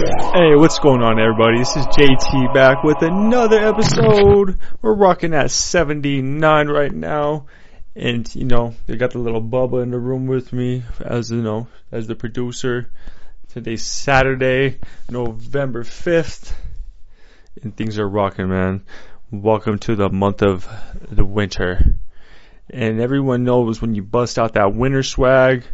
Hey, what's going on everybody? This is JT back with another episode. We're rocking at 79 right now. And, you know, they got the little Bubba in the room with me as, you know, as the producer. Today's Saturday, November 5th. And things are rocking, man. Welcome to the month of the winter. And everyone knows when you bust out that winter swag,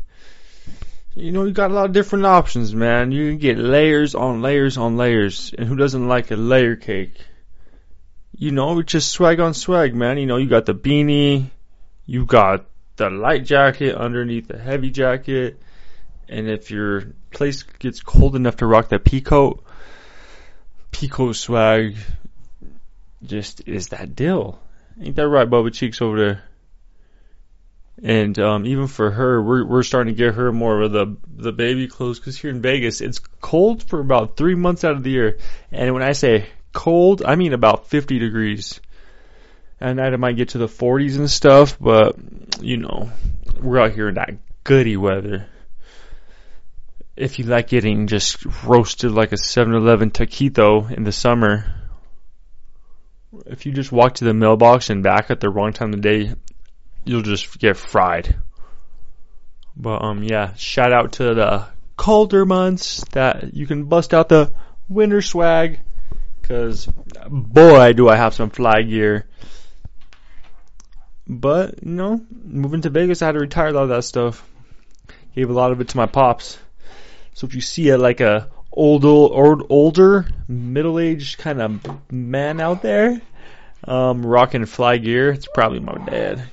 you know, you got a lot of different options, man. You can get layers on layers on layers. And who doesn't like a layer cake? You know, it's just swag on swag, man. You know, you got the beanie, you got the light jacket underneath the heavy jacket. And if your place gets cold enough to rock that peacoat, peacoat swag just is that deal. Ain't that right, Bubba Cheeks over there? And um, even for her, we're we're starting to get her more of the the baby clothes because here in Vegas it's cold for about three months out of the year. And when I say cold, I mean about 50 degrees. At night it might get to the 40s and stuff, but you know we're out here in that goody weather. If you like getting just roasted like a 7-Eleven taquito in the summer, if you just walk to the mailbox and back at the wrong time of the day, you'll just get fried. But um yeah, shout out to the colder months that you can bust out the winter swag cuz boy do I have some fly gear. But, you know, moving to Vegas I had to retire a lot of that stuff. Gave a lot of it to my pops. So if you see a like a older old, older middle-aged kind of man out there um rocking fly gear, it's probably my dad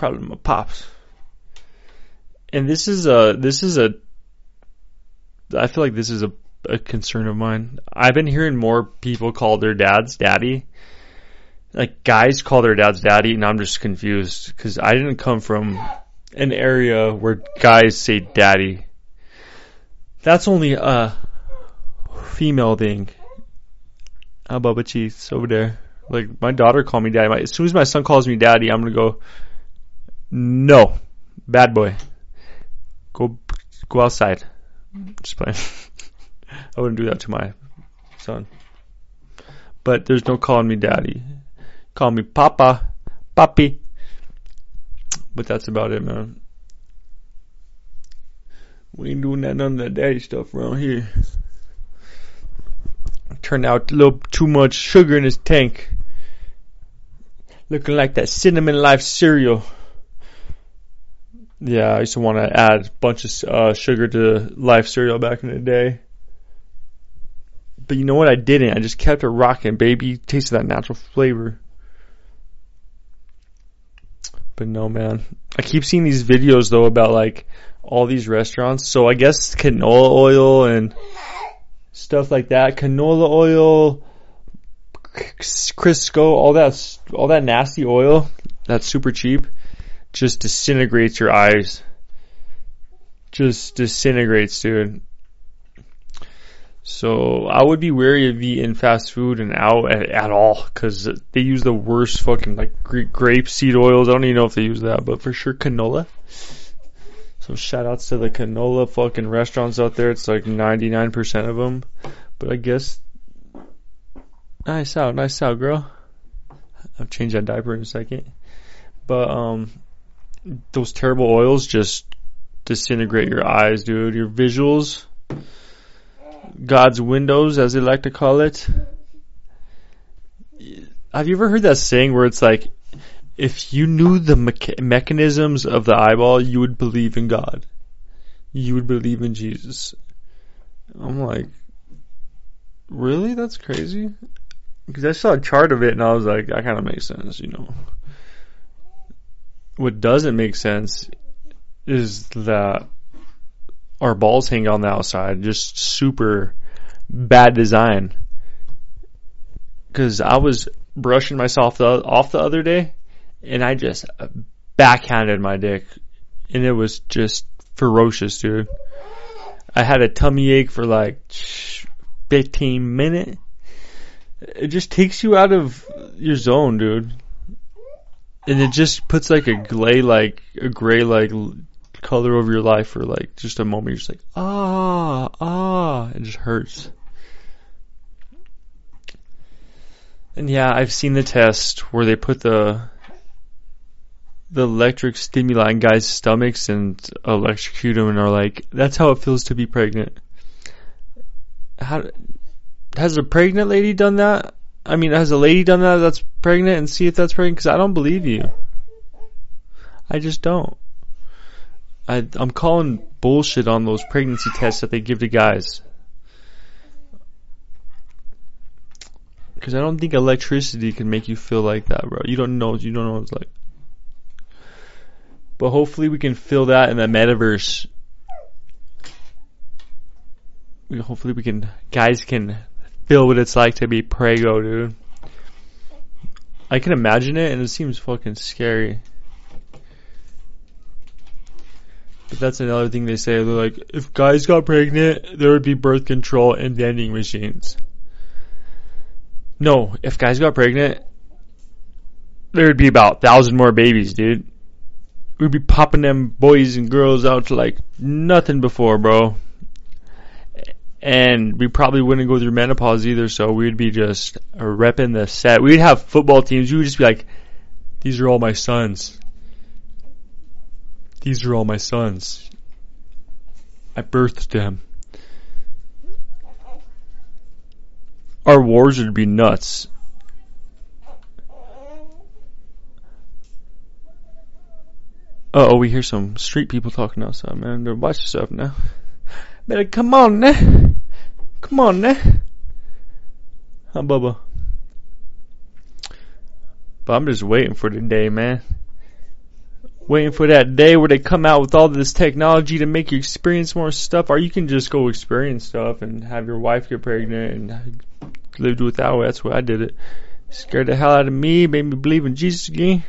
probably my pops. And this is a this is a I feel like this is a, a concern of mine. I've been hearing more people call their dads daddy. Like guys call their dads daddy and I'm just confused cuz I didn't come from an area where guys say daddy. That's only a female thing. How Bubba Cheeks over there. Like my daughter called me daddy. My, as soon as my son calls me daddy, I'm gonna go, no, bad boy. Go go outside. Mm-hmm. Just playing. I wouldn't do that to my son. But there's no calling me daddy. Call me papa, papi. But that's about it, man. We ain't doing that none of that daddy stuff around here. Turned out a little too much sugar in his tank. Looking like that cinnamon life cereal. Yeah, I used to want to add a bunch of uh, sugar to Life cereal back in the day. But you know what? I didn't. I just kept it rocking, baby. Tasted that natural flavor. But no, man. I keep seeing these videos though about like all these restaurants. So I guess canola oil and stuff like that. Canola oil, Crisco, all that, all that nasty oil. That's super cheap just disintegrates your eyes. Just disintegrates, dude. So I would be wary of eating fast food and out at, at all because they use the worst fucking like grape seed oils. I don't even know if they use that, but for sure canola. So shout outs to the canola fucking restaurants out there. It's like 99% of them. But I guess nice out, nice out, girl. I'll change that diaper in a second. But um those terrible oils just disintegrate your eyes, dude. Your visuals, God's windows, as they like to call it. Have you ever heard that saying where it's like, if you knew the mecha- mechanisms of the eyeball, you would believe in God. You would believe in Jesus. I'm like, really? That's crazy. Because I saw a chart of it and I was like, that kind of makes sense, you know what doesn't make sense is that our balls hang on the outside, just super bad design. Cause I was brushing myself the, off the other day and I just backhanded my dick and it was just ferocious, dude. I had a tummy ache for like 15 minutes. It just takes you out of your zone, dude and it just puts like a gray like a gray like color over your life for like just a moment. You're just like ah ah, it just hurts. And yeah, I've seen the test where they put the the electric stimuli in guys' stomachs and electrocute them and are like, that's how it feels to be pregnant. How, has a pregnant lady done that? I mean, has a lady done that that's pregnant and see if that's pregnant? Because I don't believe you. I just don't. I, I'm calling bullshit on those pregnancy tests that they give to guys. Because I don't think electricity can make you feel like that, bro. You don't know. You don't know what it's like. But hopefully we can fill that in the metaverse. Hopefully we can, guys can feel what it's like to be prego, dude. I can imagine it and it seems fucking scary. But that's another thing they say. They're like, if guys got pregnant, there would be birth control and vending machines. No, if guys got pregnant, there would be about a thousand more babies, dude we'd be popping them boys and girls out to like nothing before, bro. And we probably wouldn't go through menopause either, so we'd be just uh, repping the set. We'd have football teams. We would just be like, "These are all my sons. These are all my sons. I birthed them." Our wars would be nuts. oh, we hear some street people talking outside, man. Watch yourself now. Better come on, now. Come on, now. Huh, Bubba? But I'm just waiting for the day, man. Waiting for that day where they come out with all this technology to make you experience more stuff, or you can just go experience stuff and have your wife get pregnant and lived with that way. That's why I did it. Scared the hell out of me, made me believe in Jesus again,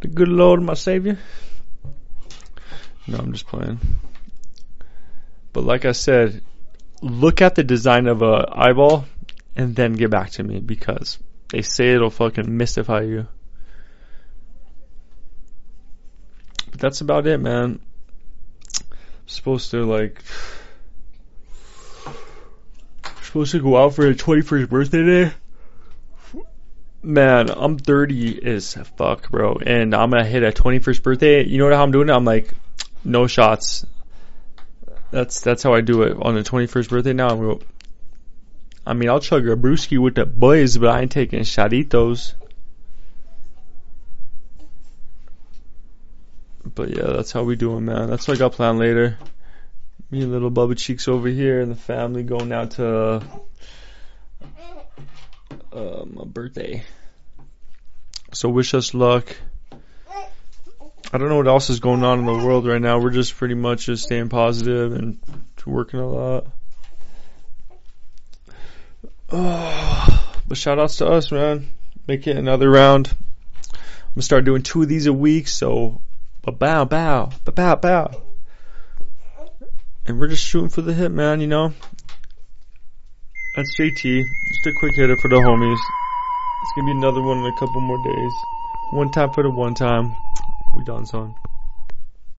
the good Lord, my Savior. No, I'm just playing. But like I said, look at the design of a eyeball and then get back to me because they say it'll fucking mystify you. But that's about it, man. I'm supposed to like supposed to go out for a 21st birthday day. Man, I'm 30 as fuck, bro, and I'm gonna hit a 21st birthday. You know how I'm doing? I'm like, no shots. That's that's how I do it on the 21st birthday. Now I'm. going. I mean, I'll chug a brewski with the boys, but I ain't taking shaditos. But yeah, that's how we doing, man. That's what I got planned later. Me and little Bubba Cheeks over here, and the family going out to uh, my birthday. So wish us luck. I don't know what else is going on in the world right now. We're just pretty much just staying positive and working a lot. Oh, but shout outs to us, man. Make it another round. I'm gonna start doing two of these a week, so bow bow, bow bow. Bow. And we're just shooting for the hit, man, you know? That's JT. Just a quick hitter for the homies. It's gonna be another one in a couple more days. One time for the one time. We done.